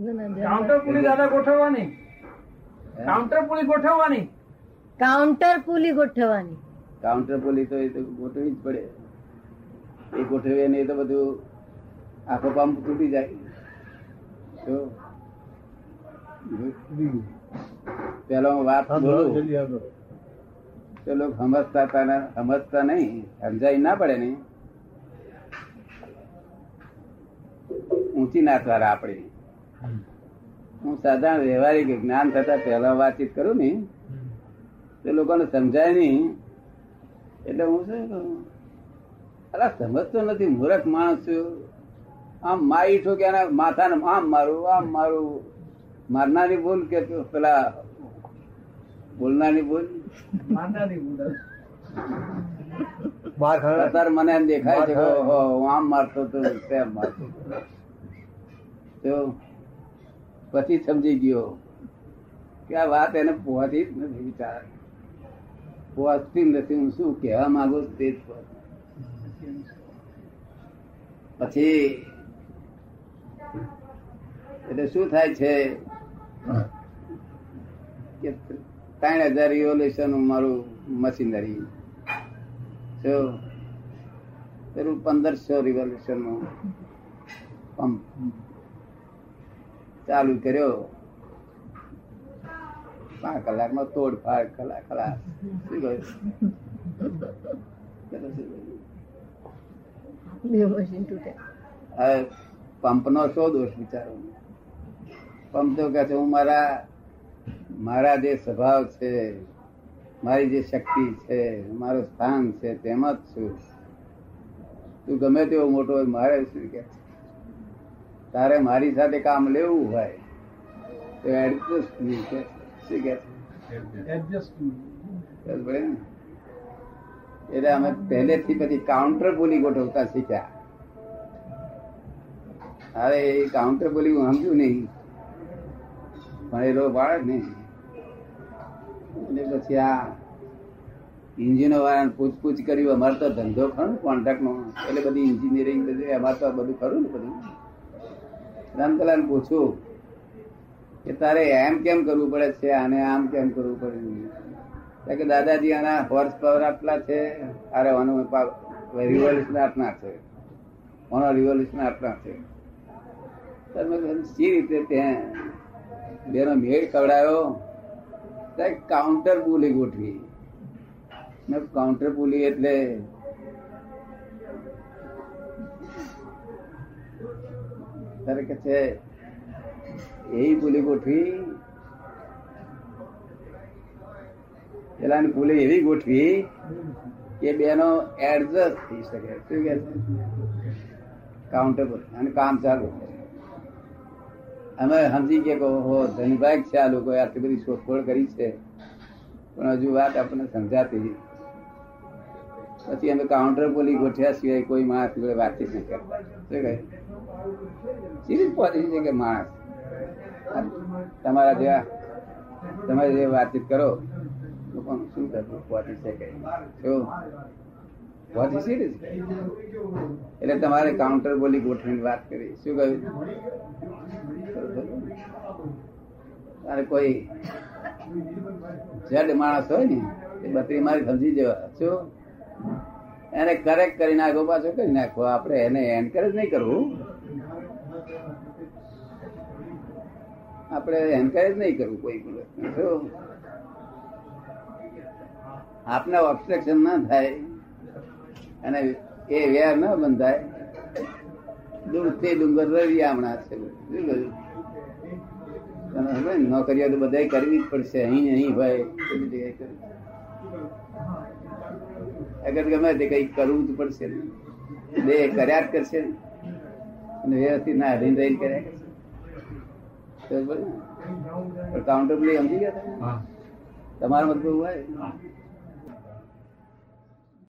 Counter pulley દાદા ગોઠવવાની. Counter pulley ગોઠવવાની. કાઉન્ટર પુલી ગોઠવવાની. કાઉન્ટર પોલી તો એ તો ગોઠવી જ પડે. એ ગોઠવીએ એ તો બધું આખો પંપ તૂટી જાય. તો પેલો વાત બોલું. તો લોકો સમજતા સમજતા નહીં સમજાય ના પડે ને. ઊંચી નાચવાર આપણી. હું સાધારણ વ્યવહારિક જ્ઞાન થતા પહેલા વાતચીત કરું ને તે લોકોને સમજાય નહીં. એટલે હું શું કરું? અરે સમજતો નથી મૂર્ખ માણસ છું. આમ મારી છું કે એના માથાને આમ મારું આમ મારું. મારનારી ભૂલ કે પેલા બોલનારી ભૂલ? મારનારી ભૂલ. અત્યારે મને એમ દેખાય છે હું આમ મારતો તો તેમ મારતો. તો પછી સમજી ગયો કે આ વાત એને પહોંચી જ નથી વિચાર. પહોંચતી નથી. હું શું કહેવા માંગુ તે જ પછી એટલે શું થાય છે કે ત્રણ હજાર રિવોલ્યુશન મારું મશીનરી જો પેલું પંદરસો રિવોલ્યુશન પંપ. ચાલુ કર્યો. પાંચ કલાકમાં તોડ ફાડ કલાક કલાક. શું હવે પંપનો શો દોષ વિચારો? પંપ તો કહે છે હું મારા મારા જે સ્વભાવ છે મારી જે શક્તિ છે મારું સ્થાન છે તેમાં જ છું. તું ગમે તેવો મોટો હોય મારે શું કે છે? તારે મારી સાથે કામ લેવું હોય, તો ને? એટલે અમે પહેલેથી પછી કાઉન્ટર બોલી ગોઠવતા શીખ્યા. અરે, એ કાઉન્ટર બોલી હું સમજુ નહીં. લોકો બાળક નહીં. એટલે પછી આ ઇન્જિનો વાળાને પૂછપૂછ કર્યું અમારે તો ધંધો ખરો ને કોન્ટ્રાક્ટ નો. એટલે બધી એન્જિનિયરિંગ બધું, અમારે તો બધું ખરું ને બધું. રામકલાને પૂછ્યું કે તારે એમ કેમ કરવું પડે છે? આને આમ કેમ કરવું પડે કે દાદાજી, આના હોર્સ પાવર આટલા છે, અરે આનું રિવોલ્યુશન આટલા છે. આનો રિવોલ્યુશન આટલા છે. તમે સી રીતે ત્યાં બેનો મેળ કવડાયો કાઉન્ટર પુલી ગોઠવી. મેં કાઉન્ટર પુલી એટલે તારે છે એવી પુલી ગોઠવી પુલી એવી ગોઠવી કે બેનો એડજસ્ટ થઈ શકે શું કે કાઉન્ટેબલ અને કામ ચાલુ અમે સમજી કે હો ધનભાઈ છે આ લોકો આટલી બધી શોધખોળ કરી છે પણ હજુ વાત આપણને સમજાતી હતી પછી અમે કાઉન્ટર પોલી ગોઠ્યા સિવાય કોઈ માણસ જોડે વાતચીત નહીં કરતા શું કહે સીધી પહોંચી છે કે માણસ. તમારા જેવા તમારી જે વાતચીત કરો, લોકોનું શું થતું? પહોંચી શકે પહોંચી સીધી એટલે તમારે કાઉન્ટર બોલી ગોઠવીને વાત કરી શું કહ્યું? તારે કોઈ જડ માણસ હોય ને, એ બત્રી મારી સમજી જવા. શું? એને કરેક્ટ કરી નાખો, પાછો કરી નાખો. આપણે એને એન્કરેજ નહીં કરવું. આપણે એન્કરેજ નહીં કરવું કોઈ પણ શું આપને ના થાય અને એ વેર ન બંધાય દૂરથી ડુંગર છે તને ખબર ને? નોકરીઓ તો બધા કરવી જ પડશે અહીં અહીં હોય બધી જગ્યાએ કરવી. અગર ગમે તે કઈ કરવું જ પડશે. બે કર્યા જ કરશે ને. અને વ્યવસ્થિત ના અધીન રહીને કર્યા? પણ કાઉન્ટર સમજી ગયા તમે? તમારા મતલબ હોય?